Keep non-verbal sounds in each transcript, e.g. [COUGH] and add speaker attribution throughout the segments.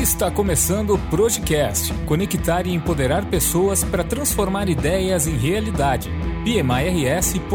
Speaker 1: Está começando o Projecast conectar e empoderar pessoas para transformar ideias em realidade. pmirs.org.br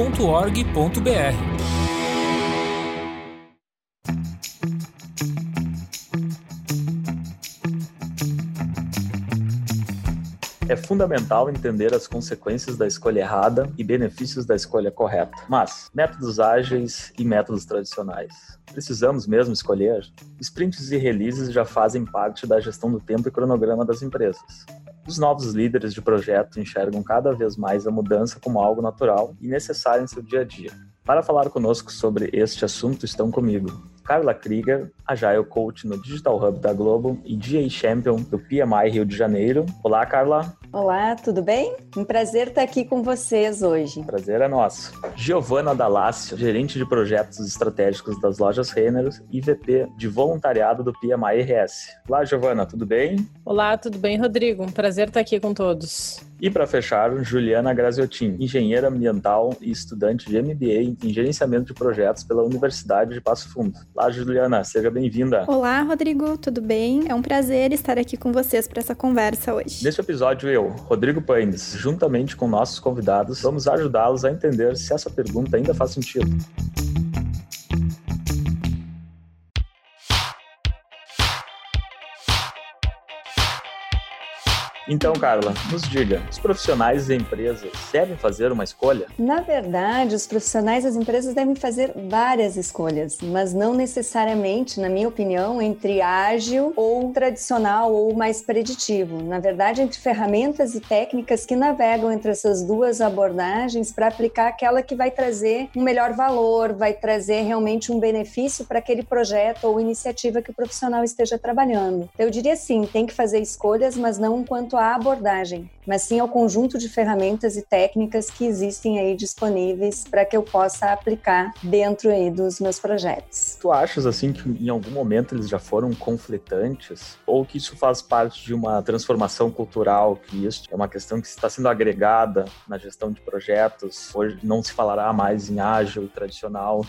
Speaker 2: É fundamental entender as consequências da escolha errada e benefícios da escolha correta. Mas, métodos ágeis e métodos tradicionais. Precisamos mesmo escolher? Sprints e releases já fazem parte da gestão do tempo e cronograma das empresas. Os novos líderes de projeto enxergam cada vez mais a mudança como algo natural e necessário em seu dia a dia. Para falar conosco sobre este assunto estão comigo Carla Krieger, Agile Coach no Digital Hub da Globo e GA Champion do PMI Rio de Janeiro. Olá, Carla.
Speaker 3: Olá, tudo bem? Um prazer estar aqui com vocês hoje.
Speaker 2: Prazer é nosso. Giovana Dalácio, gerente de projetos estratégicos das lojas Renner e VP de voluntariado do PMI RS. Olá, Giovana, tudo bem?
Speaker 4: Olá, tudo bem, Rodrigo? Um prazer estar aqui com todos.
Speaker 2: E para fechar, Juliana Graziotin, engenheira ambiental e estudante de MBA em gerenciamento de projetos pela Universidade de Passo Fundo. Olá, Juliana, seja bem-vinda.
Speaker 5: Olá, Rodrigo, tudo bem? É um prazer estar aqui com vocês para essa conversa hoje.
Speaker 2: Neste episódio, eu, Rodrigo Paines, juntamente com nossos convidados, vamos ajudá-los a entender se essa pergunta ainda faz sentido. Então, Carla, nos diga, os profissionais e empresas devem fazer uma escolha?
Speaker 3: Na verdade, os profissionais das empresas devem fazer várias escolhas, mas não necessariamente, na minha opinião, entre ágil ou tradicional ou mais preditivo. Na verdade, entre ferramentas e técnicas que navegam entre essas duas abordagens para aplicar aquela que vai trazer um melhor valor, vai trazer realmente um benefício para aquele projeto ou iniciativa que o profissional esteja trabalhando. Eu diria sim, tem que fazer escolhas, mas não quanto à abordagem, mas sim ao conjunto de ferramentas e técnicas que existem aí disponíveis para que eu possa aplicar dentro aí dos meus projetos.
Speaker 2: Tu achas assim que em algum momento eles já foram conflitantes ou que isso faz parte de uma transformação cultural, que isso é uma questão que está sendo agregada na gestão de projetos? Hoje não se falará mais em ágil tradicional,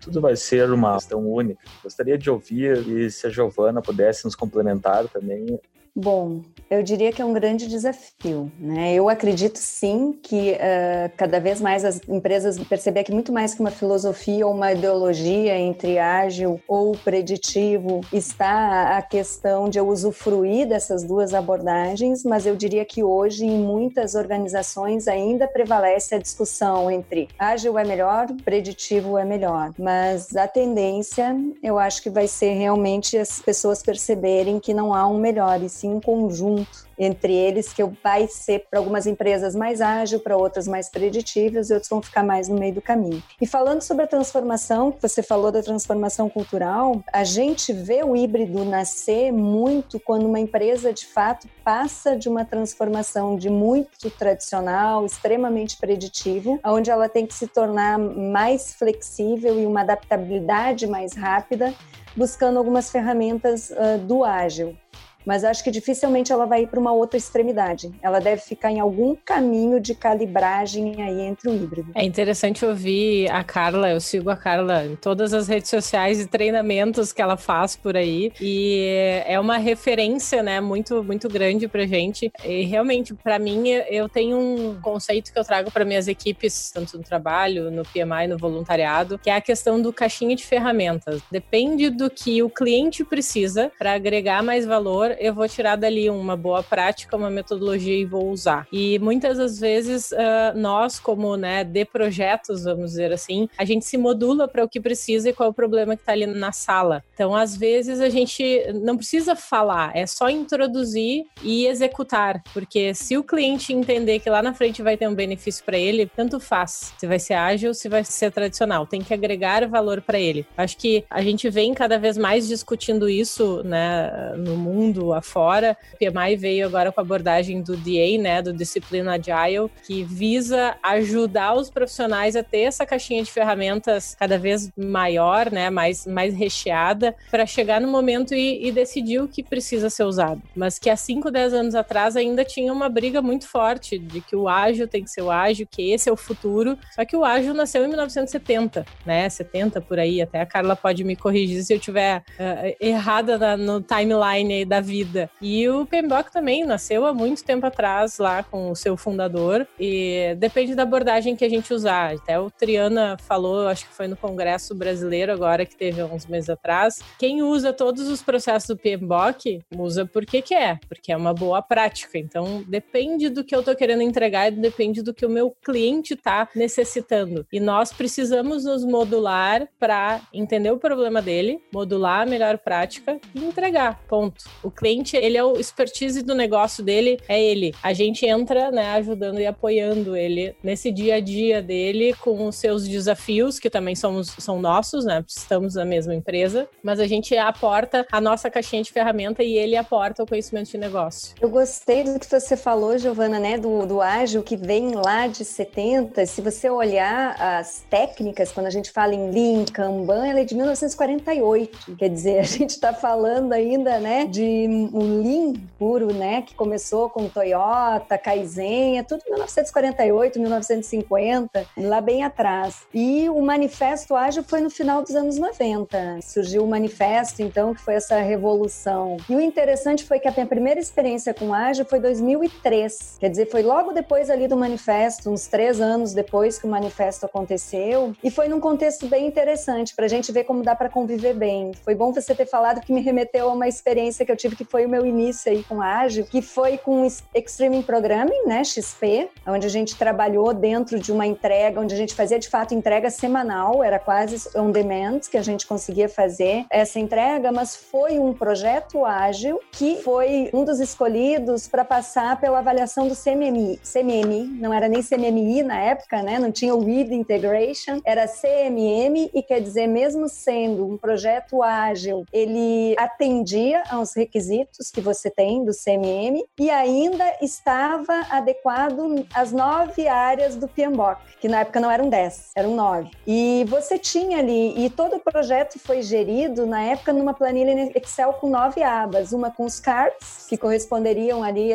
Speaker 2: tudo vai ser uma questão única. Gostaria de ouvir e se a Giovana pudesse nos complementar também
Speaker 3: Bom, eu diria que é um grande desafio. Né? Eu acredito sim que uh, cada vez mais as empresas perceber que muito mais que uma filosofia ou uma ideologia entre ágil ou preditivo está a questão de eu usufruir dessas duas abordagens, mas eu diria que hoje em muitas organizações ainda prevalece a discussão entre ágil é melhor, preditivo é melhor. Mas a tendência, eu acho que vai ser realmente as pessoas perceberem que não há um melhor e sim um conjunto entre eles que vai ser para algumas empresas mais ágil, para outras mais preditivas e outros vão ficar mais no meio do caminho. E falando sobre a transformação, você falou da transformação cultural, a gente vê o híbrido nascer muito quando uma empresa de fato passa de uma transformação de muito tradicional, extremamente preditivo, onde ela tem que se tornar mais flexível e uma adaptabilidade mais rápida, buscando algumas ferramentas uh, do ágil mas acho que dificilmente ela vai ir para uma outra extremidade. Ela deve ficar em algum caminho de calibragem aí entre o híbrido.
Speaker 4: É interessante ouvir a Carla, eu sigo a Carla em todas as redes sociais e treinamentos que ela faz por aí e é uma referência, né, muito muito grande pra gente. E realmente para mim eu tenho um conceito que eu trago para minhas equipes, tanto no trabalho, no PMI, no voluntariado, que é a questão do caixinha de ferramentas. Depende do que o cliente precisa para agregar mais valor, eu vou tirar dali uma boa prática, uma metodologia e vou usar. E muitas das vezes uh, nós, como né, de projetos, vamos dizer assim, a gente se modula para o que precisa e qual é o problema que está ali na sala. Então, às vezes, a gente não precisa falar, é só introduzir e executar, porque se o cliente entender que lá na frente vai ter um benefício para ele, tanto faz se vai ser ágil, se vai ser tradicional, tem que agregar valor para ele. Acho que a gente vem cada vez mais discutindo isso, né, no mundo afora. O PMI veio agora com a abordagem do DA, né, do Disciplina Agile, que visa ajudar os profissionais a ter essa caixinha de ferramentas cada vez maior, né, mais, mais recheada, para chegar no momento e, e, decidir o que precisa ser usado. Mas que há 5, 10 anos atrás ainda tinha uma briga muito forte de que o ágil tem que ser o ágil, que esse é o futuro. Só que o ágil nasceu em 1970, né, 70 por aí. Até a Carla pode me corrigir se eu estiver uh, errada na, no timeline da vida. E o PMBOK também nasceu há muito tempo atrás lá com o seu fundador e depende da abordagem que a gente usar. Até o Triana falou, acho que foi no Congresso Brasileiro agora que teve uns meses atrás. Quem usa todos os processos do PMBOK usa porque quer, porque é uma boa prática. Então depende do que eu estou querendo entregar e depende do que o meu cliente está necessitando. E nós precisamos nos modular para entender o problema dele, modular a melhor prática e entregar. Ponto. O cliente, ele é o expertise do negócio dele, é ele. A gente entra, né, ajudando e apoiando ele nesse dia a dia dele com os seus desafios, que também somos, são nossos, né? Estamos na mesma empresa, mas a gente aporta a nossa caixinha de ferramenta e ele aporta o conhecimento de negócio.
Speaker 3: Eu gostei do que você falou, Giovana, né, do, do ágil que vem lá de 70. Se você olhar as técnicas, quando a gente fala em Lean, Kanban, ela é de 1948. Quer dizer, a gente está falando ainda, né, de um Lean puro, né, que começou com Toyota, Kaizen, é tudo 1948, 1950, lá bem atrás. E o Manifesto Ágil foi no final dos anos 90. Surgiu o Manifesto, então, que foi essa revolução. E o interessante foi que a minha primeira experiência com Ágil foi 2003. Quer dizer, foi logo depois ali do Manifesto, uns três anos depois que o Manifesto aconteceu. E foi num contexto bem interessante, para a gente ver como dá para conviver bem. Foi bom você ter falado que me remeteu a uma experiência que eu tive, que foi o meu início aí com Ágil, que foi com Extreme Programming, né, XP, onde a gente trabalhou dentro de uma entrega, onde a gente fazia de fato entrega semanal, era quase on demand que a gente conseguia fazer essa entrega, mas foi um projeto ágil que foi um dos escolhidos para passar pela avaliação do CMMI. CMMI, não era nem CMMI na época, né? Não tinha o With Integration, era CMM e quer dizer, mesmo sendo um projeto ágil, ele atendia aos requisitos que você tem do CMM e ainda estava adequado às nove áreas do PMBOK, que na época não eram dez, eram nove. E você tinha ali, e todo o projeto foi gerido na época numa planilha Excel com nove abas, uma com os cards, que corresponderiam ali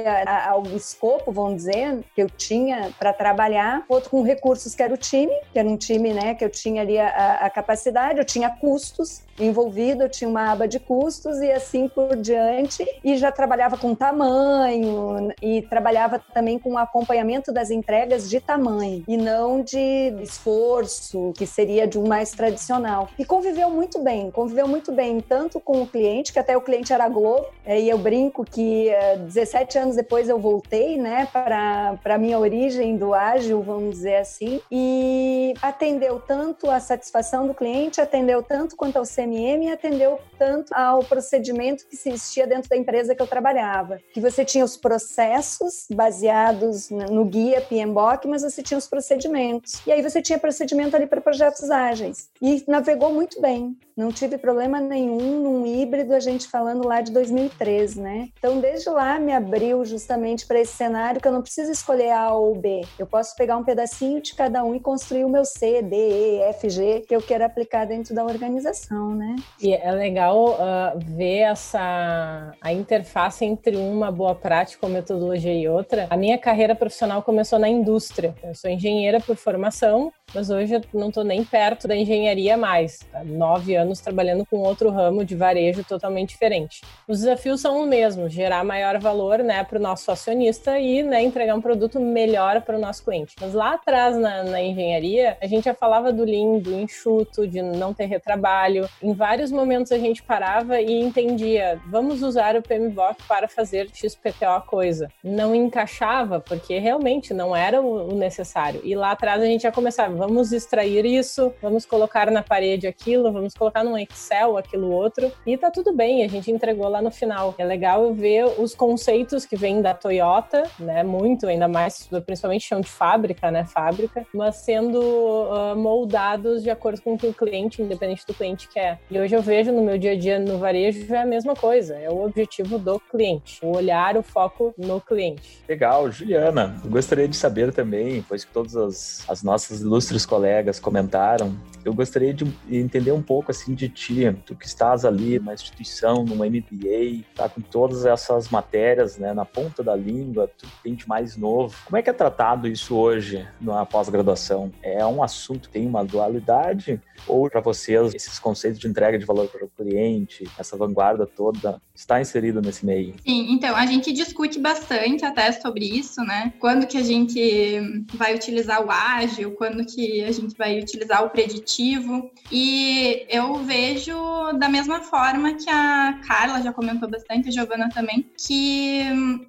Speaker 3: ao escopo, vamos dizer, que eu tinha para trabalhar, outro com recursos, que era o time, que era um time né, que eu tinha ali a, a capacidade, eu tinha custos, envolvido, eu tinha uma aba de custos e assim por diante, e já trabalhava com tamanho e trabalhava também com acompanhamento das entregas de tamanho e não de esforço, que seria de um mais tradicional. E conviveu muito bem, conviveu muito bem tanto com o cliente, que até o cliente era Globo, e eu brinco que 17 eh, anos depois eu voltei, né, para a minha origem do ágil, vamos dizer assim, e atendeu tanto a satisfação do cliente, atendeu tanto quanto ao CMM atendeu tanto ao procedimento que existia dentro da empresa que eu trabalhava. Que você tinha os processos baseados no guia PMBOK, mas você tinha os procedimentos. E aí você tinha procedimento ali para projetos ágeis. E navegou muito bem. Não tive problema nenhum num híbrido, a gente falando lá de 2013, né? Então, desde lá me abriu justamente para esse cenário que eu não preciso escolher A ou B. Eu posso pegar um pedacinho de cada um e construir o meu C, D, E, F, G que eu quero aplicar dentro da organização, né?
Speaker 4: E é legal uh, ver essa a interface entre uma boa prática ou metodologia e outra. A minha carreira profissional começou na indústria. Eu sou engenheira por formação, mas hoje eu não estou nem perto da engenharia mais. Há nove anos trabalhando com outro ramo de varejo totalmente diferente. Os desafios são os mesmos: gerar maior valor né, para o nosso acionista e né, entregar um produto melhor para o nosso cliente. Mas lá atrás, na, na engenharia, a gente já falava do lean, do enxuto, de não ter retrabalho. Em vários momentos a gente parava e entendia: vamos usar o PMBOK para fazer XPTO coisa. Não encaixava, porque realmente não era o necessário. E lá atrás a gente já começava vamos extrair isso, vamos colocar na parede aquilo, vamos colocar no Excel aquilo outro, e tá tudo bem, a gente entregou lá no final. É legal ver os conceitos que vêm da Toyota, né, muito, ainda mais, principalmente chão de fábrica, né, fábrica, mas sendo uh, moldados de acordo com o que o cliente, independente do cliente quer. E hoje eu vejo no meu dia a dia no varejo é a mesma coisa, é o objetivo do cliente, o olhar, o foco no cliente.
Speaker 2: Legal, Juliana, gostaria de saber também, pois que todas as, as nossas ilustres colegas comentaram, eu gostaria de entender um pouco assim de ti, tu que estás ali na instituição, numa MBA, tá com todas essas matérias, né, na ponta da língua, tu tem de mais novo. Como é que é tratado isso hoje na pós-graduação? É um assunto tem uma dualidade Ou para vocês, esses conceitos de entrega de valor para o cliente, essa vanguarda toda, está inserido nesse meio?
Speaker 6: Sim, então a gente discute bastante até sobre isso, né? Quando que a gente vai utilizar o ágil, quando que a gente vai utilizar o preditivo. E eu vejo da mesma forma que a Carla já comentou bastante, a Giovana também, que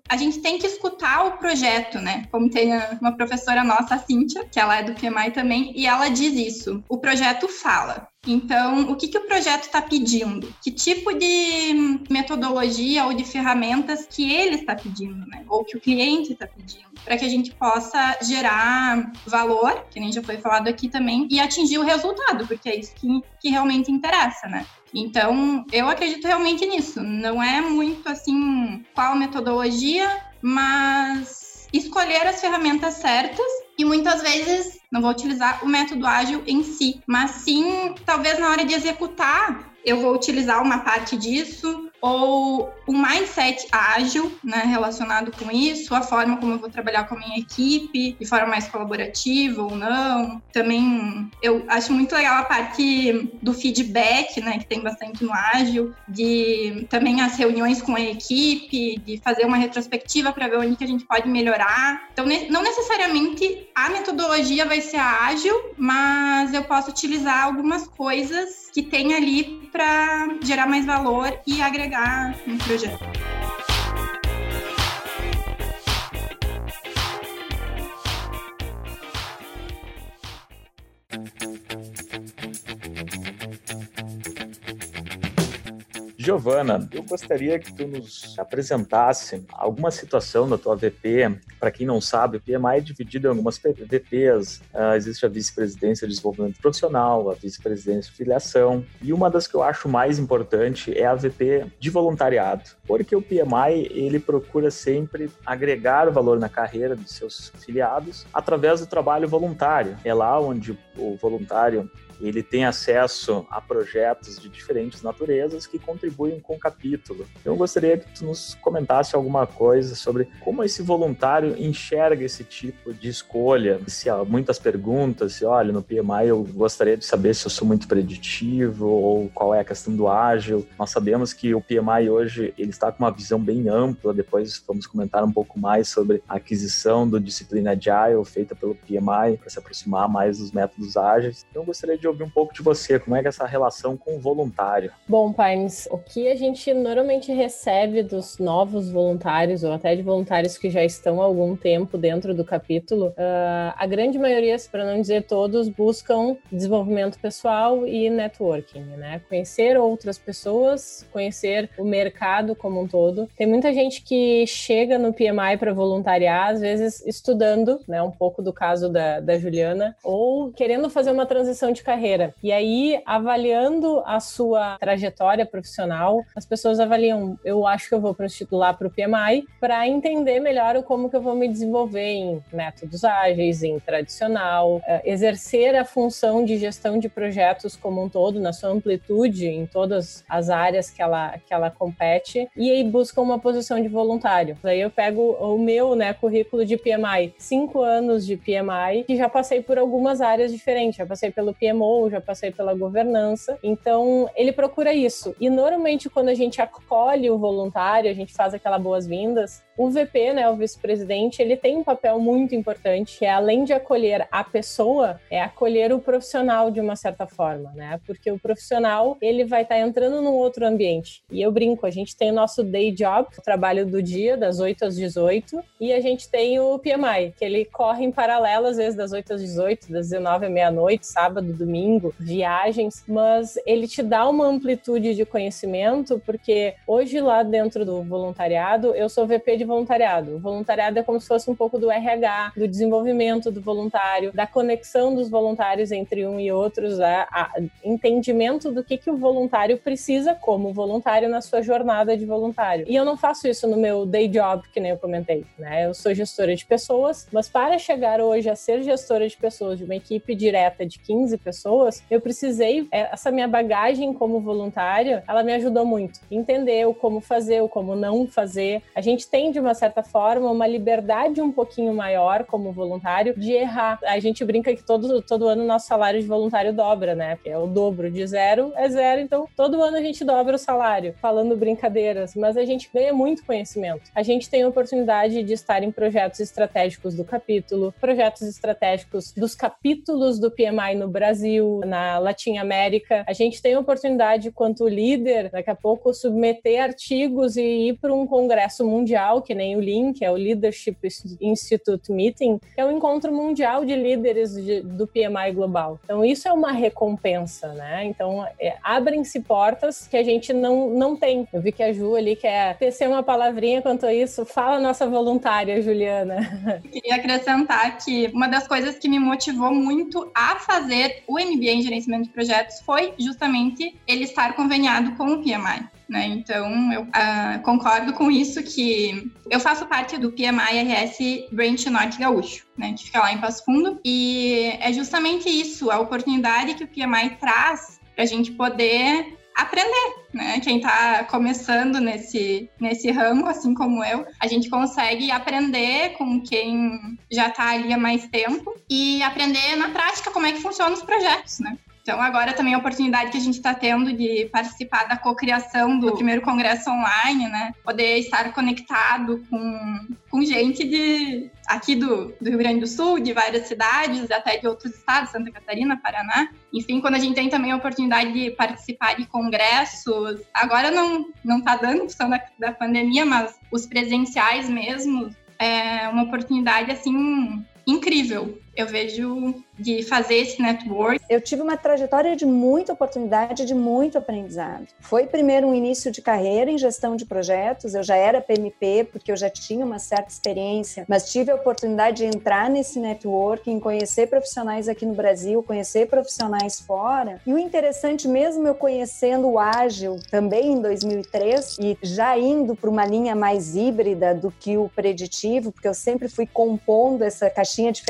Speaker 6: a gente tem que escutar o projeto, né? Como tem uma professora nossa, a Cíntia, que ela é do PMI também, e ela diz isso. O projeto fala. Então, o que, que o projeto está pedindo? Que tipo de metodologia ou de ferramentas que ele está pedindo, né? Ou que o cliente está pedindo, para que a gente possa gerar valor, que nem já foi falado aqui também, e atingir o resultado, porque é isso que, que realmente interessa, né? Então, eu acredito realmente nisso. Não é muito assim qual metodologia, mas escolher as ferramentas certas e muitas vezes não vou utilizar o método ágil em si, mas sim, talvez na hora de executar, eu vou utilizar uma parte disso, ou um mindset ágil, né, relacionado com isso, a forma como eu vou trabalhar com a minha equipe, de forma mais colaborativa ou não. Também eu acho muito legal a parte do feedback, né, que tem bastante no ágil, de também as reuniões com a equipe, de fazer uma retrospectiva para ver onde que a gente pode melhorar. Então, não necessariamente a metodologia vai ser ágil, mas eu posso utilizar algumas coisas que tem ali para gerar mais valor e agregar no projeto.
Speaker 2: Giovana, eu gostaria que tu nos apresentasse alguma situação da tua VP. Para quem não sabe, o PMI é dividido em algumas VPs. Uh, ah, existe a vice-presidência de desenvolvimento profissional, a vice-presidência de filiação, e uma das que eu acho mais importante é a VP de voluntariado, porque o PMI ele procura sempre agregar valor na carreira dos seus filiados através do trabalho voluntário. É lá onde o voluntário ele tem acesso a projetos de diferentes naturezas que contribuem com o capítulo. Eu gostaria que tu nos comentasse alguma coisa sobre como esse voluntário enxerga esse tipo de escolha. Se há muitas perguntas, se olha, no PMI eu gostaria de saber se eu sou muito preditivo ou qual é a questão do ágil. Nós sabemos que o PMI hoje ele está com uma visão bem ampla, depois vamos comentar um pouco mais sobre a aquisição do disciplina Agile feita pelo PMI para se aproximar mais dos métodos ágeis. Então eu gostaria de de ouvir um pouco de você, como é que é essa relação com o voluntário?
Speaker 4: Bom, Pines, o que a gente normalmente recebe dos novos voluntários, ou até de voluntários que já estão há algum tempo dentro do capítulo, uh, a grande maioria, para não dizer todos, buscam desenvolvimento pessoal e networking, né? Conhecer outras pessoas, conhecer o mercado como um todo. Tem muita gente que chega no PMI para voluntariar, às vezes estudando, né? Um pouco do caso da, da Juliana, ou querendo fazer uma transição de carreira carreira. E aí, avaliando a sua trajetória profissional, as pessoas avaliam, eu acho que eu vou prostitular para o PMI para entender melhor como que eu vou me desenvolver em métodos ágeis, em tradicional, eh, exercer a função de gestão de projetos como um todo, na sua amplitude, em todas as áreas que ela, que ela compete, e aí busca uma posição de voluntário. Aí eu pego o meu né, currículo de PMI, cinco anos de PMI, que já passei por algumas áreas diferentes, já passei pelo PMO PMO, já passei pela governança. Então, ele procura isso. E normalmente, quando a gente acolhe o voluntário, a gente faz aquelas boas-vindas, o VP, né, o vice-presidente, ele tem um papel muito importante, que é além de acolher a pessoa, é acolher o profissional de uma certa forma, né? Porque o profissional, ele vai estar tá entrando num outro ambiente. E eu brinco, a gente tem o nosso day job, o trabalho do dia, das 8 às 18, e a gente tem o PMI, que ele corre em paralelo, às vezes das 8 às 18, das 19 à meia-noite, sábado, domingo, viagens, mas ele te dá uma amplitude de conhecimento, porque hoje lá dentro do voluntariado, eu sou VP de de voluntariado. O voluntariado é como se fosse um pouco do RH, do desenvolvimento do voluntário, da conexão dos voluntários entre um e outros, a, a entendimento do que, que o voluntário precisa como voluntário na sua jornada de voluntário. E eu não faço isso no meu day job, que nem eu comentei, né? Eu sou gestora de pessoas, mas para chegar hoje a ser gestora de pessoas de uma equipe direta de 15 pessoas, eu precisei, é, essa minha bagagem como voluntária, ela me ajudou muito. Entender o como fazer, o como não fazer. A gente tem de uma certa forma, uma liberdade um pouquinho maior como voluntário de errar. A gente brinca que todo, todo ano nosso salário de voluntário dobra, né? Que é o dobro de zero é zero, então todo ano a gente dobra o salário, falando brincadeiras, mas a gente ganha muito conhecimento. A gente tem a oportunidade de estar em projetos estratégicos do capítulo, projetos estratégicos dos capítulos do PMI no Brasil, na Latim América. A gente tem a oportunidade, quanto líder, daqui a pouco submeter artigos e ir para um congresso mundial, que nem o que é o Leadership Institute Meeting, que é um encontro mundial de líderes de, do PMI global. Então, isso é uma recompensa, né? Então, é, abrem-se portas que a gente não, não tem. Eu vi que a Ju ali quer tecer uma palavrinha quanto a isso. Fala nossa voluntária, Juliana. [LAUGHS]
Speaker 6: Queria acrescentar que uma das coisas que me motivou muito a fazer o MBA em gerenciamento de projetos foi justamente ele estar conveniado com o PMI. Né? Então, eu uh, concordo com isso que eu faço parte do PMI RS Branch Norte Gaúcho, né? que fica lá em Passo Fundo, e é justamente isso, a oportunidade que o PMI traz para a gente poder aprender, né? Quem está começando nesse, nesse ramo, assim como eu, a gente consegue aprender com quem já está ali há mais tempo e aprender na prática como é que funcionam os projetos, né? Então, agora também a oportunidade que a gente está tendo de participar da cocriação do primeiro congresso online, né? Poder estar conectado com, com gente de aqui do, do Rio Grande do Sul, de várias cidades, até de outros estados, Santa Catarina, Paraná. Enfim, quando a gente tem também a oportunidade de participar de congressos, agora não não está dando função da, da pandemia, mas os presenciais mesmo, é uma oportunidade assim incrível. Eu vejo de fazer esse network.
Speaker 3: Eu tive uma trajetória de muita oportunidade, de muito aprendizado. Foi primeiro um início de carreira em gestão de projetos, eu já era PMP, porque eu já tinha uma certa experiência, mas tive a oportunidade de entrar nesse networking, conhecer profissionais aqui no Brasil, conhecer profissionais fora. E o interessante, mesmo eu conhecendo o Ágil também em 2003 e já indo para uma linha mais híbrida do que o preditivo, porque eu sempre fui compondo essa caixinha de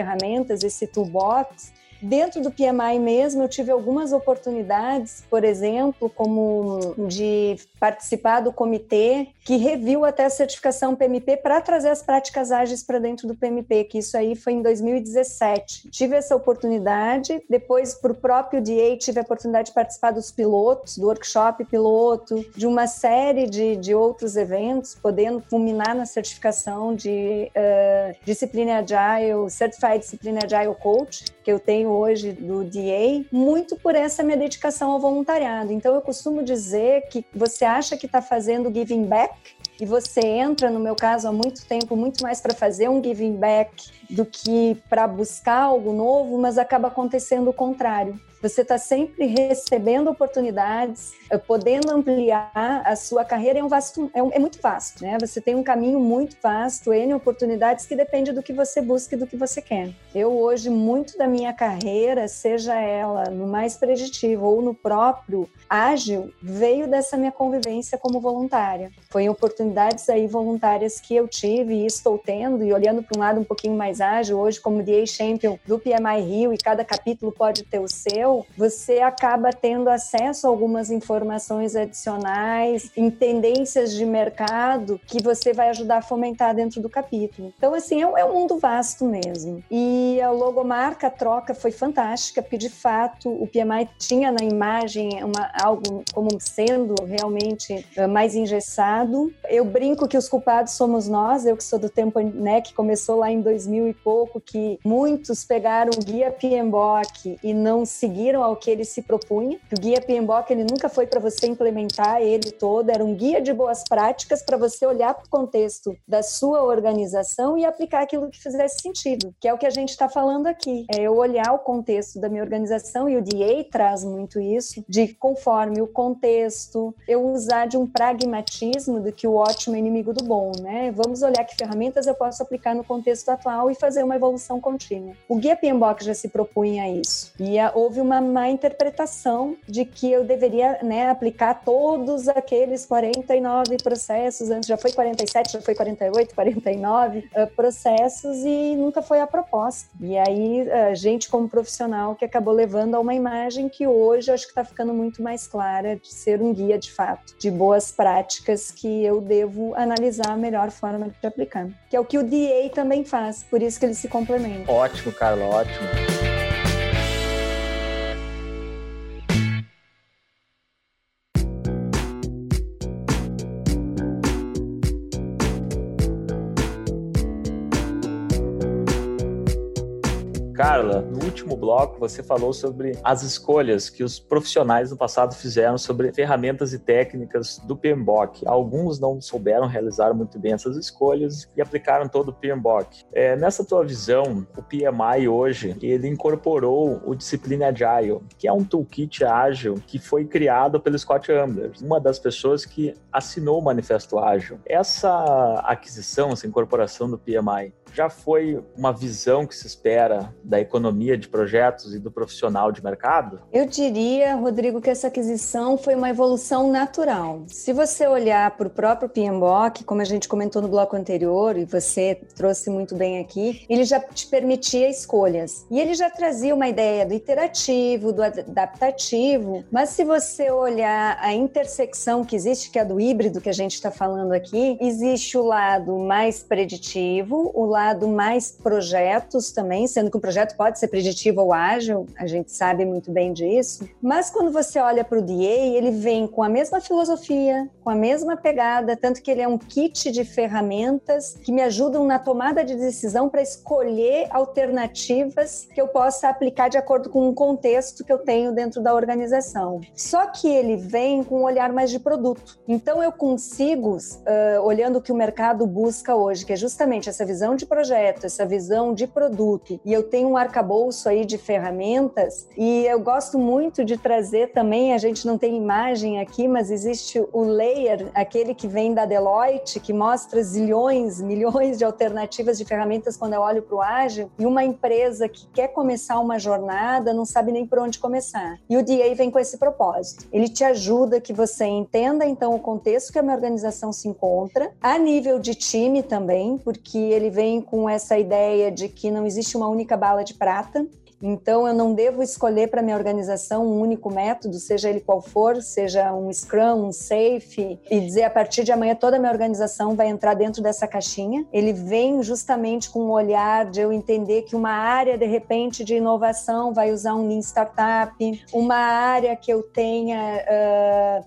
Speaker 3: ferramentas, esse toolbox, Dentro do PMI mesmo, eu tive algumas oportunidades, por exemplo, como de participar do comitê que reviu até a certificação PMP para trazer as práticas ágeis para dentro do PMP, que isso aí foi em 2017. Tive essa oportunidade, depois para o próprio DA tive a oportunidade de participar dos pilotos, do workshop piloto, de uma série de, de outros eventos, podendo culminar na certificação de uh, Disciplina Agile, Certified Discipline Agile Coach, que eu tenho hoje do DA, muito por essa minha dedicação ao voluntariado. Então, eu costumo dizer que você acha que está fazendo giving back e você entra, no meu caso, há muito tempo, muito mais para fazer um giving back do que para buscar algo novo, mas acaba acontecendo o contrário. Você está sempre recebendo oportunidades, eh, podendo ampliar a sua carreira. É, um vasto, é, um, é, muito vasto, né? Você tem um caminho muito vasto, N oportunidades que depende do que você busca e do que você quer. Eu hoje, muito da minha carreira, seja ela no mais preditivo ou no próprio ágil, veio dessa minha convivência como voluntária. Foi oportunidades aí voluntárias que eu tive e estou tendo, e olhando para um lado um pouquinho mais ágil, hoje como DA Champion do PMI Rio, e cada capítulo pode ter o seu, você acaba tendo acesso a algumas informações adicionais, em tendências de mercado que você vai ajudar a fomentar dentro do capítulo. Então, assim, é, é um mundo vasto mesmo. E a logomarca, a troca foi fantástica, porque de fato o PMI tinha na imagem uma, algo como sendo realmente uh, mais engessado. Eu brinco que os culpados somos nós, eu que sou do tempo né, que começou lá em 2000 e pouco, que muitos pegaram o guia PMBOK e não seguiram seguiram ao que ele se propunha. O guia PMBOK ele nunca foi para você implementar ele todo, era um guia de boas práticas para você olhar para o contexto da sua organização e aplicar aquilo que fizesse sentido, que é o que a gente está falando aqui. É eu olhar o contexto da minha organização e o DA traz muito isso, de conforme o contexto, eu usar de um pragmatismo do que o ótimo é inimigo do bom, né? Vamos olhar que ferramentas eu posso aplicar no contexto atual e fazer uma evolução contínua. O guia PMBOK já se propunha a isso. E houve uma uma má interpretação de que eu deveria né, aplicar todos aqueles 49 processos, antes já foi 47, já foi 48, 49 uh, processos e nunca foi a proposta. E aí, a gente como profissional que acabou levando a uma imagem que hoje acho que está ficando muito mais clara de ser um guia de fato, de boas práticas que eu devo analisar a melhor forma de aplicar. Que é o que o DA também faz, por isso que eles se complementam.
Speaker 2: Ótimo, Carla, ótimo. Carla, no último bloco você falou sobre as escolhas que os profissionais no passado fizeram sobre ferramentas e técnicas do PMBOK. Alguns não souberam realizar muito bem essas escolhas e aplicaram todo o PMBOK. É, nessa tua visão, o PMI hoje, ele incorporou o Discipline Agile, que é um toolkit ágil que foi criado pelo Scott Ambler, uma das pessoas que assinou o Manifesto Ágil. Essa aquisição, essa incorporação do PMI, já foi uma visão que se espera da economia de projetos e do profissional de mercado?
Speaker 3: Eu diria, Rodrigo, que essa aquisição foi uma evolução natural. Se você olhar para o próprio PMBOK, como a gente comentou no bloco anterior, e você trouxe muito bem aqui, ele já te permitia escolhas. E ele já trazia uma ideia do iterativo, do adaptativo, mas se você olhar a intersecção que existe, que é do híbrido que a gente está falando aqui, existe o lado mais preditivo, o lado mais projetos também, sendo que um projeto pode ser preditivo ou ágil, a gente sabe muito bem disso. Mas quando você olha para o DA, ele vem com a mesma filosofia, com a mesma pegada, tanto que ele é um kit de ferramentas que me ajudam na tomada de decisão para escolher alternativas que eu possa aplicar de acordo com um contexto que eu tenho dentro da organização. Só que ele vem com um olhar mais de produto. Então eu consigo, uh, olhando o que o mercado busca hoje, que é justamente essa visão de projeto, essa visão de produto, e eu tenho um arcabouço aí de ferramentas, e eu gosto muito de trazer também, a gente não tem imagem aqui, mas existe o layer, aquele que vem da Deloitte, que mostra zilhões, milhões de alternativas de ferramentas quando eu olho para o ágil, e uma empresa que quer começar uma jornada não sabe nem por onde começar. E o DA vem com esse propósito. Ele te ajuda que você entenda então o contexto que a minha organização se encontra, a nível de time também, porque ele vem com essa ideia de que não existe uma única bala de prata, então, eu não devo escolher para minha organização um único método, seja ele qual for, seja um Scrum, um Safe, e dizer a partir de amanhã toda a minha organização vai entrar dentro dessa caixinha. Ele vem justamente com um olhar de eu entender que uma área, de repente, de inovação vai usar um Lean Startup, uma área que eu tenha,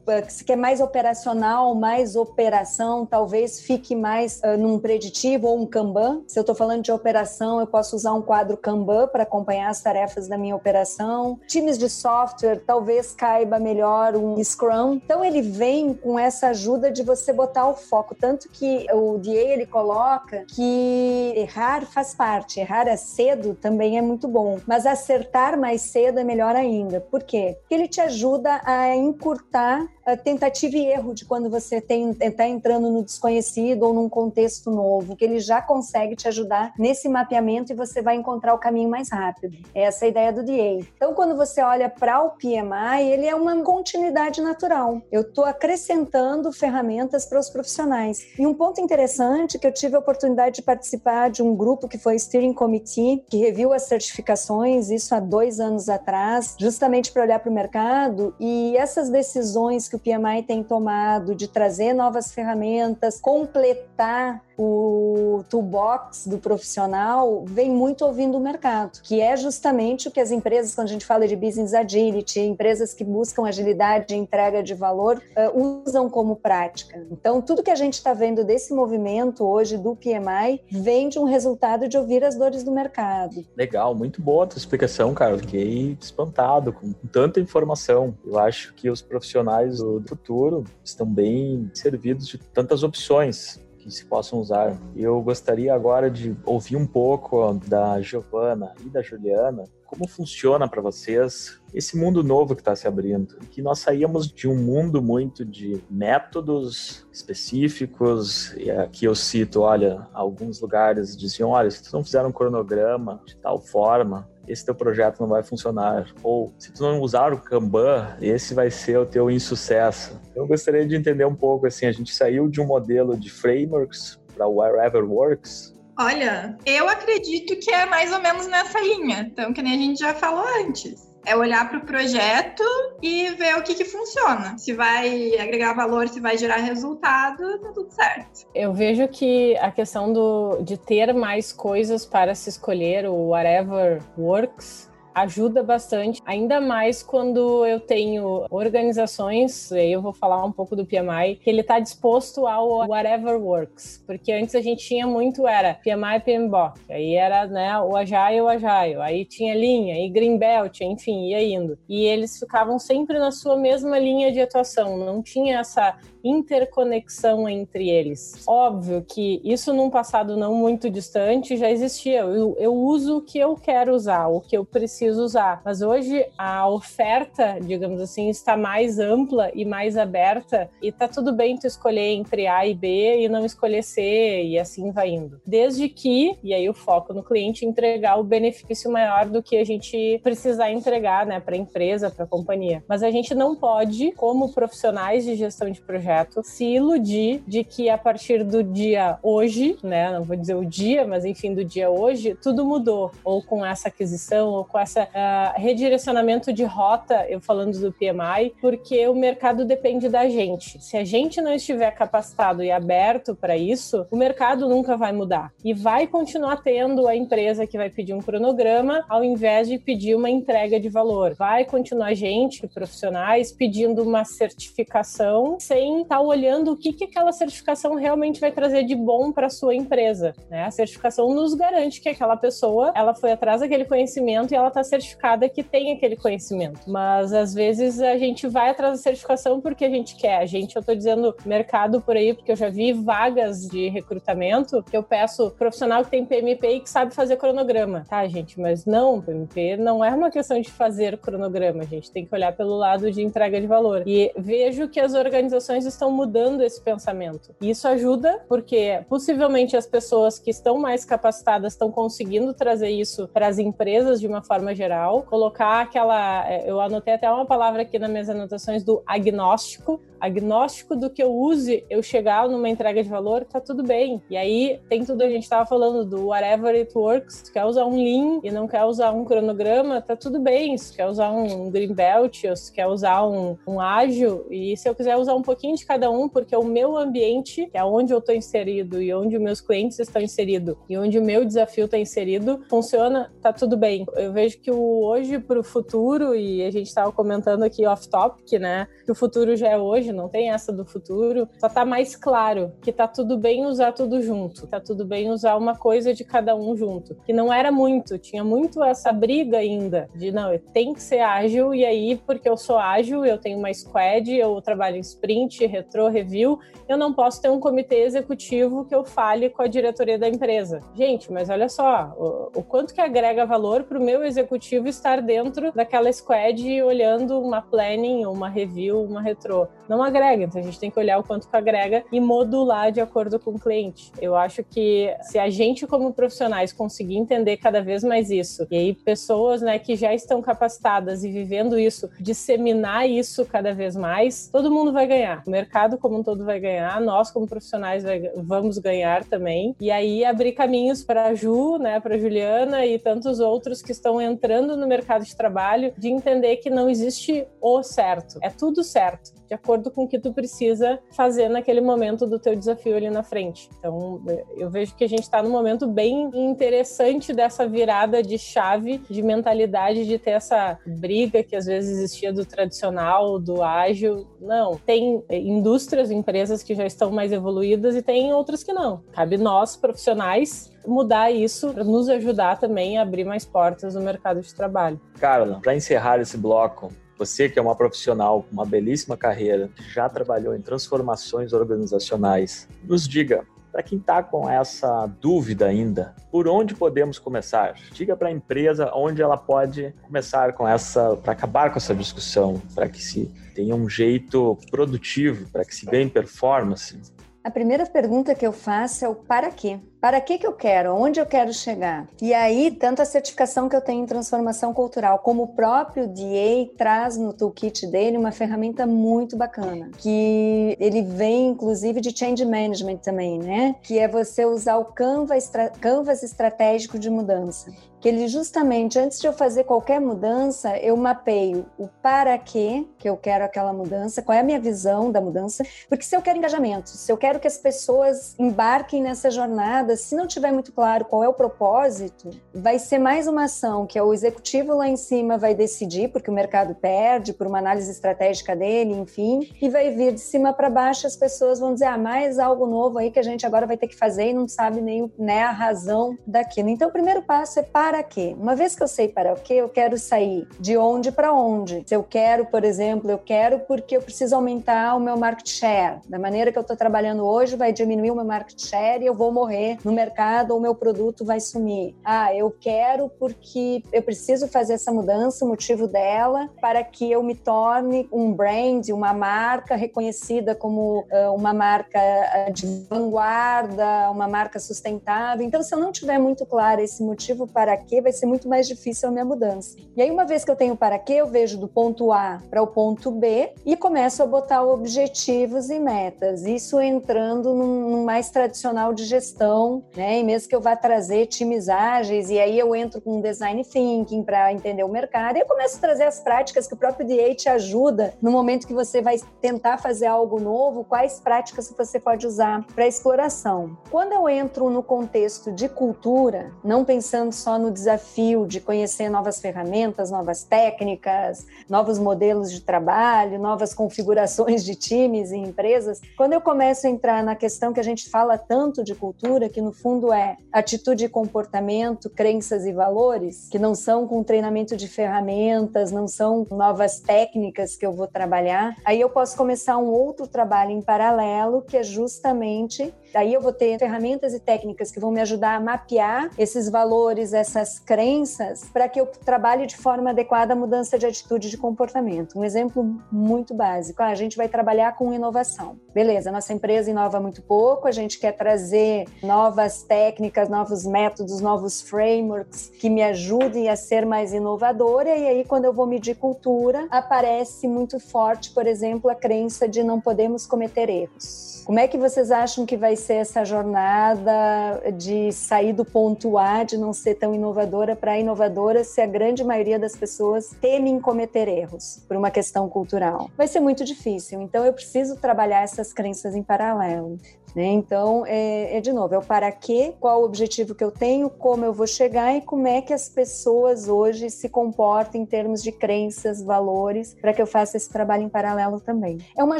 Speaker 3: uh, que é mais operacional, mais operação, talvez fique mais uh, num preditivo ou um Kanban. Se eu estou falando de operação, eu posso usar um quadro Kanban para acompanhar as tarefas da minha operação. Times de software, talvez caiba melhor um Scrum. Então ele vem com essa ajuda de você botar o foco, tanto que o DA ele coloca que errar faz parte, errar é cedo também é muito bom, mas acertar mais cedo é melhor ainda. Por quê? Porque ele te ajuda a encurtar tentativa e erro de quando você está entrando no desconhecido ou num contexto novo, que ele já consegue te ajudar nesse mapeamento e você vai encontrar o caminho mais rápido. Essa é a ideia do DA. Então, quando você olha para o PMI, ele é uma continuidade natural. Eu estou acrescentando ferramentas para os profissionais. E um ponto interessante que eu tive a oportunidade de participar de um grupo que foi Steering Committee, que reviu as certificações, isso há dois anos atrás, justamente para olhar para o mercado e essas decisões que o PMI tem tomado de trazer novas ferramentas, completar o toolbox do profissional vem muito ouvindo o mercado, que é justamente o que as empresas, quando a gente fala de business agility, empresas que buscam agilidade e entrega de valor, uh, usam como prática. Então, tudo que a gente está vendo desse movimento hoje do PMI vem de um resultado de ouvir as dores do mercado.
Speaker 2: Legal, muito boa a tua explicação, cara. Fiquei espantado com tanta informação. Eu acho que os profissionais do futuro estão bem servidos de tantas opções que se possam usar. Eu gostaria agora de ouvir um pouco da Giovana e da Juliana como funciona para vocês esse mundo novo que está se abrindo, que nós saíamos de um mundo muito de métodos específicos, e aqui eu cito, olha, alguns lugares diziam, olha, se tu não fizer um cronograma de tal forma, esse teu projeto não vai funcionar. Ou se tu não usar o Kanban, esse vai ser o teu insucesso. Eu gostaria de entender um pouco assim, a gente saiu de um modelo de frameworks para Wherever Works,
Speaker 6: Olha, eu acredito que é mais ou menos nessa linha. Então, que nem a gente já falou antes. É olhar para o projeto e ver o que, que funciona. Se vai agregar valor, se vai gerar resultado, tá tudo certo.
Speaker 4: Eu vejo que a questão do, de ter mais coisas para se escolher, o whatever works, ajuda bastante, ainda mais quando eu tenho organizações, aí eu vou falar um pouco do PMI, que ele está disposto ao whatever works, porque antes a gente tinha muito era PMI, PMBOK, aí era né, o Agile, o Agile, aí tinha linha, e Greenbelt, enfim, ia indo. E eles ficavam sempre na sua mesma linha de atuação, não tinha essa interconexão entre eles. Óbvio que isso num passado não muito distante já existia. Eu, eu uso o que eu quero usar, o que eu preciso usar. Mas hoje a oferta, digamos assim, está mais ampla e mais aberta e tá tudo bem tu escolher entre A e B e não escolher C e assim vai indo. Desde que, e aí o foco no cliente, entregar o benefício maior do que a gente precisar entregar, né, para a empresa, para a companhia. Mas a gente não pode, como profissionais de gestão de projetos, se iludir de que a partir do dia hoje, né, não vou dizer o dia, mas enfim, do dia hoje, tudo mudou. Ou com essa aquisição, ou com essa uh, redirecionamento de rota, eu falando do PMI, porque o mercado depende da gente. Se a gente não estiver capacitado e aberto para isso, o mercado nunca vai mudar. E vai continuar tendo a empresa que vai pedir um cronograma ao invés de pedir uma entrega de valor. Vai continuar gente, profissionais, pedindo uma certificação sem estar tá olhando o que, que aquela certificação realmente vai trazer de bom para sua empresa. Né? A certificação nos garante que aquela pessoa ela foi atrás daquele conhecimento e ela está certificada que tem aquele conhecimento. Mas às vezes a gente vai atrás da certificação porque a gente quer. A gente, eu estou dizendo mercado por aí, porque eu já vi vagas de recrutamento que eu peço profissional que tem PMP e que sabe fazer cronograma. Tá, gente, mas não, PMP não é uma questão de fazer cronograma, a gente tem que olhar pelo lado de entrega de valor. E vejo que as organizações estão mudando esse pensamento. E isso ajuda porque possivelmente as pessoas que estão mais capacitadas estão conseguindo trazer isso para as empresas de uma forma geral, colocar aquela, é, eu anotei até uma palavra aqui nas minhas anotações do agnóstico, agnóstico do que eu use, eu chegar numa entrega de valor, tá tudo bem. E aí tem tudo, a gente tava falando do whatever it works, se quer usar um Lean e não quer usar um cronograma, tá tudo bem. Se quer usar um Green Belt, se quer usar um, um ágil, e se eu quiser usar um pouquinho de cada um, porque o meu ambiente, que é onde eu tô inserido e onde os meus clientes estão inseridos e onde o meu desafio está inserido, funciona, tá tudo bem. Eu vejo que o hoje pro futuro, e a gente tava comentando aqui off-topic, né, que o futuro já é hoje, hoje, não tem essa do futuro, só tá mais claro que tá tudo bem usar tudo junto, tá tudo bem usar uma coisa de cada um junto. Que não era muito, tinha muito essa briga ainda de não, tem que ser ágil e aí porque eu sou ágil, eu tenho uma squad, eu trabalho em sprint, retro, review, eu não posso ter um comitê executivo que eu fale com a diretoria da empresa. Gente, mas olha só, o, o quanto que agrega valor para o meu executivo estar dentro daquela squad olhando uma planning, uma review, uma retro. Não agrega. Então a gente tem que olhar o quanto que agrega e modular de acordo com o cliente. Eu acho que se a gente, como profissionais, conseguir entender cada vez mais isso, e aí pessoas né, que já estão capacitadas e vivendo isso, disseminar isso cada vez mais, todo mundo vai ganhar. O mercado como um todo vai ganhar, nós, como profissionais, vai, vamos ganhar também. E aí abrir caminhos para a Ju, né, para Juliana e tantos outros que estão entrando no mercado de trabalho, de entender que não existe o certo, é tudo certo de acordo com o que tu precisa fazer naquele momento do teu desafio ali na frente. Então, eu vejo que a gente está num momento bem interessante dessa virada de chave, de mentalidade, de ter essa briga que às vezes existia do tradicional, do ágil. Não, tem indústrias, empresas que já estão mais evoluídas e tem outras que não. Cabe nós, profissionais, mudar isso para nos ajudar também a abrir mais portas no mercado de trabalho.
Speaker 2: Carla, para encerrar esse bloco, você que é uma profissional com uma belíssima carreira, já trabalhou em transformações organizacionais, nos diga para quem está com essa dúvida ainda, por onde podemos começar? Diga para a empresa onde ela pode começar com essa, para acabar com essa discussão, para que se tenha um jeito produtivo, para que se ganhe performance.
Speaker 3: A primeira pergunta que eu faço é o para quê? Para que, que eu quero? Onde eu quero chegar? E aí, tanto a certificação que eu tenho em transformação cultural, como o próprio DA traz no toolkit dele uma ferramenta muito bacana, que ele vem inclusive de change management também, né? Que é você usar o canvas, canvas estratégico de mudança que ele justamente antes de eu fazer qualquer mudança, eu mapeio o para quê que eu quero aquela mudança, qual é a minha visão da mudança, porque se eu quero engajamento, se eu quero que as pessoas embarquem nessa jornada, se não tiver muito claro qual é o propósito, vai ser mais uma ação que é o executivo lá em cima vai decidir, porque o mercado perde por uma análise estratégica dele, enfim, e vai vir de cima para baixo as pessoas vão dizer, ah, mais algo novo aí que a gente agora vai ter que fazer e não sabe nem né, a razão daquilo. Então, o primeiro passo é para quê? Uma vez que eu sei para o quê, eu quero sair de onde para onde. Se eu quero, por exemplo, eu quero porque eu preciso aumentar o meu market share. Da maneira que eu estou trabalhando hoje, vai diminuir o meu market share e eu vou morrer no mercado ou meu produto vai sumir. Ah, eu quero porque eu preciso fazer essa mudança, o motivo dela, para que eu me torne um brand, uma marca reconhecida como uh, uma marca uh, de vanguarda, uma marca sustentável. Então, se eu não tiver muito claro esse motivo para quê, vai ser muito mais difícil a minha mudança. E aí, uma vez que eu tenho para quê, eu vejo do ponto A para o ponto B e começo a botar objetivos e metas. Isso entrando num, num mais tradicional de gestão né? E mesmo que eu vá trazer times ágeis, e aí eu entro com design thinking para entender o mercado, e eu começo a trazer as práticas que o próprio DA te ajuda no momento que você vai tentar fazer algo novo, quais práticas você pode usar para exploração. Quando eu entro no contexto de cultura, não pensando só no desafio de conhecer novas ferramentas, novas técnicas, novos modelos de trabalho, novas configurações de times e empresas, quando eu começo a entrar na questão que a gente fala tanto de cultura, que no fundo é atitude e comportamento, crenças e valores, que não são com treinamento de ferramentas, não são novas técnicas que eu vou trabalhar, aí eu posso começar um outro trabalho em paralelo, que é justamente Daí eu vou ter ferramentas e técnicas que vão me ajudar a mapear esses valores, essas crenças, para que eu trabalhe de forma adequada a mudança de atitude de comportamento. Um exemplo muito básico: ah, a gente vai trabalhar com inovação. Beleza, nossa empresa inova muito pouco, a gente quer trazer novas técnicas, novos métodos, novos frameworks que me ajudem a ser mais inovadora. E aí, quando eu vou medir cultura, aparece muito forte, por exemplo, a crença de não podemos cometer erros. Como é que vocês acham que vai ser essa jornada de sair do ponto A, de não ser tão inovadora para inovadora, se a grande maioria das pessoas temem cometer erros por uma questão cultural? Vai ser muito difícil. Então eu preciso trabalhar essas crenças em paralelo. Né? Então, é, é, de novo, é o para quê, qual o objetivo que eu tenho, como eu vou chegar e como é que as pessoas hoje se comportam em termos de crenças, valores, para que eu faça esse trabalho em paralelo também. É uma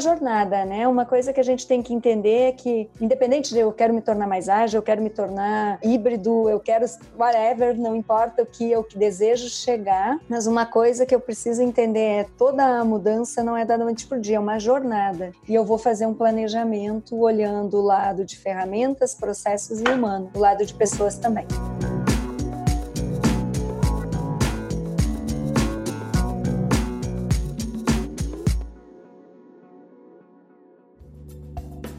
Speaker 3: jornada, né? Uma coisa que a gente tem que entender é que, independente de eu quero me tornar mais ágil, eu quero me tornar híbrido, eu quero whatever, não importa o que eu desejo chegar, mas uma coisa que eu preciso entender é toda a mudança não é da noite para o dia, é uma jornada. E eu vou fazer um planejamento olhando lado de ferramentas, processos e humano, do lado de pessoas também.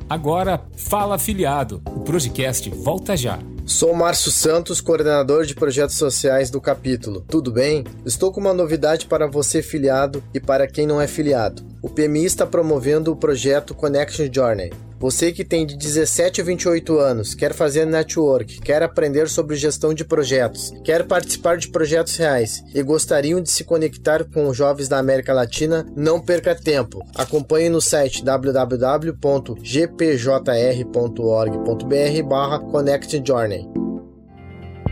Speaker 1: Agora, Fala Afiliado. O Projecast volta já.
Speaker 7: Sou Márcio Santos, coordenador de projetos sociais do capítulo. Tudo bem? Estou com uma novidade para você filiado e para quem não é filiado. O PMI está promovendo o projeto Connection Journey você que tem de 17 a 28 anos, quer fazer network, quer aprender sobre gestão de projetos, quer participar de projetos reais e gostariam de se conectar com jovens da América Latina, não perca tempo. Acompanhe no site www.gpjr.org.br Connect Journey.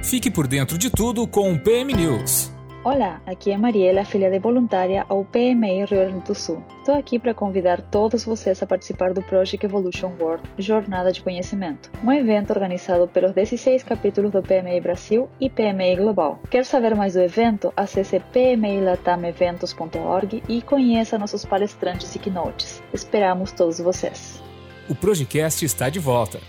Speaker 1: Fique por dentro de tudo com o PM News.
Speaker 8: Olá, aqui é Mariela, filha de voluntária ao PMI Rio Grande do Sul. Estou aqui para convidar todos vocês a participar do Project Evolution World Jornada de Conhecimento, um evento organizado pelos 16 capítulos do PMI Brasil e PMI Global. Quer saber mais do evento? Acesse pmilatam.eventos.org e conheça nossos palestrantes e keynotes. Esperamos todos vocês.
Speaker 1: O Projecast está de volta.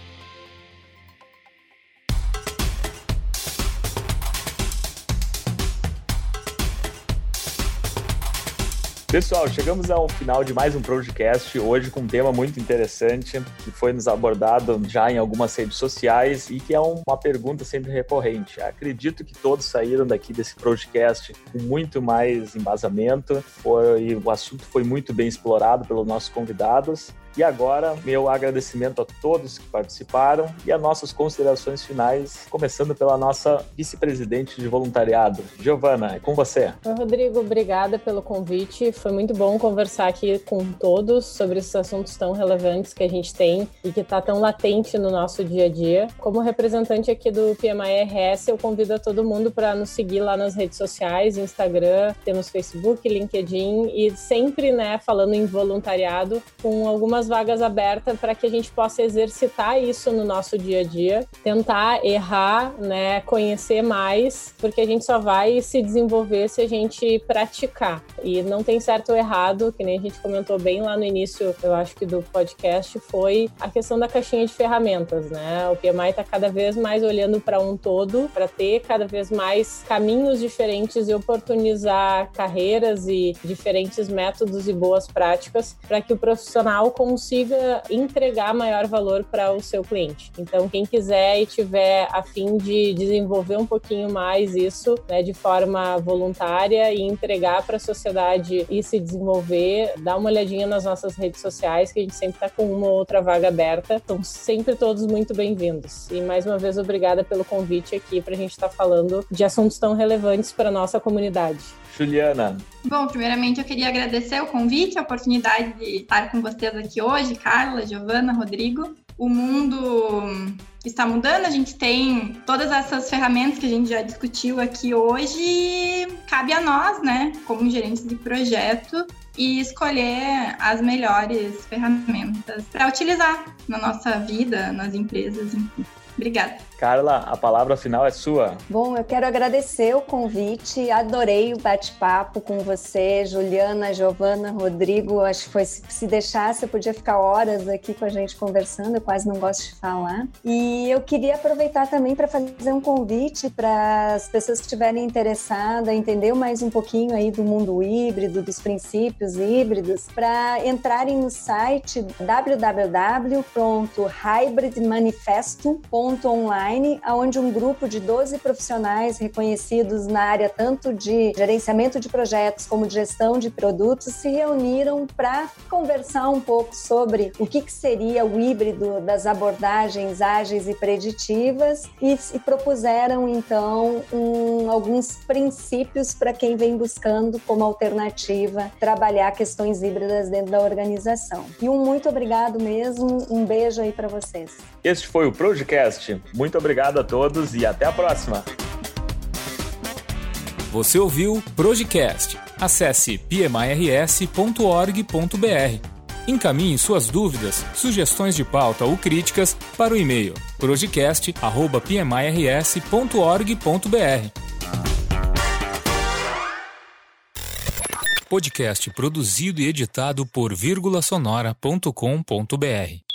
Speaker 2: Pessoal, chegamos ao final de mais um podcast, hoje com um tema muito interessante, que foi nos abordado já em algumas redes sociais e que é uma pergunta sempre recorrente. Acredito que todos saíram daqui desse podcast com muito mais embasamento, foi, o assunto foi muito bem explorado pelos nossos convidados. E agora, meu agradecimento a todos que participaram e as nossas considerações finais, começando pela nossa vice-presidente de voluntariado. Giovana, é com você.
Speaker 4: Rodrigo, obrigada pelo convite. Foi muito bom conversar aqui com todos sobre esses assuntos tão relevantes que a gente tem e que está tão latente no nosso dia a dia. Como representante aqui do PMI RS, eu convido a todo mundo para nos seguir lá nas redes sociais, Instagram, temos Facebook, LinkedIn e sempre, né, falando em voluntariado, com algumas vagas abertas para que a gente possa exercitar isso no nosso dia a dia, tentar errar, né, conhecer mais, porque a gente só vai se desenvolver se a gente praticar. E não tem certo ou errado, que nem a gente comentou bem lá no início, eu acho que do podcast, foi a questão da caixinha de ferramentas, né? O PMI está cada vez mais olhando para um todo, para ter cada vez mais caminhos diferentes e oportunizar carreiras e diferentes métodos e boas práticas para que o profissional consiga entregar maior valor para o seu cliente. Então, quem quiser e tiver a fim de desenvolver um pouquinho mais isso, né, de forma voluntária e entregar para a sociedade e se desenvolver, dá uma olhadinha nas nossas redes sociais, que a gente sempre está com uma ou outra vaga aberta. Estão sempre todos muito bem-vindos. E mais uma vez, obrigada pelo convite aqui para a gente estar tá falando de assuntos tão relevantes para nossa comunidade.
Speaker 2: Juliana.
Speaker 6: Bom, primeiramente eu queria agradecer o convite, a oportunidade de estar com vocês aqui hoje, Carla, Giovana, Rodrigo. O mundo está mudando, a gente tem todas essas ferramentas que a gente já discutiu aqui hoje. Cabe a nós, né, como gerentes de projeto, e escolher as melhores ferramentas para utilizar na nossa vida, nas empresas, enfim. Obrigada.
Speaker 2: Carla, a palavra final é sua.
Speaker 3: Bom, eu quero agradecer o convite, adorei o bate-papo com você, Juliana, Giovana, Rodrigo. Acho que foi se deixasse, eu podia ficar horas aqui com a gente conversando, eu quase não gosto de falar. E eu queria aproveitar também para fazer um convite para as pessoas que estiverem interessadas, entender mais um pouquinho aí do mundo híbrido, dos princípios híbridos, para entrarem no site www.hybridmanifesto.online online, onde um grupo de 12 profissionais reconhecidos na área tanto de gerenciamento de projetos como de gestão de produtos se reuniram para conversar um pouco sobre o que, que, seria o híbrido das abordagens ágeis e preditivas e, e propuseram então um, alguns princípios para quem vem buscando como alternativa trabalhar questões híbridas dentro da organização. E um muito obrigado mesmo, um beijo aí para vocês.
Speaker 2: Este foi o Projecast. Muito obrigado a todos e até a próxima.
Speaker 1: Você ouviu Projecast. Acesse pmirs.org.br. Encaminhe suas dúvidas, sugestões de pauta ou críticas para o e-mail projecast@pmirs.org.br. Podcast produzido e editado por vírgulasonora.com.br.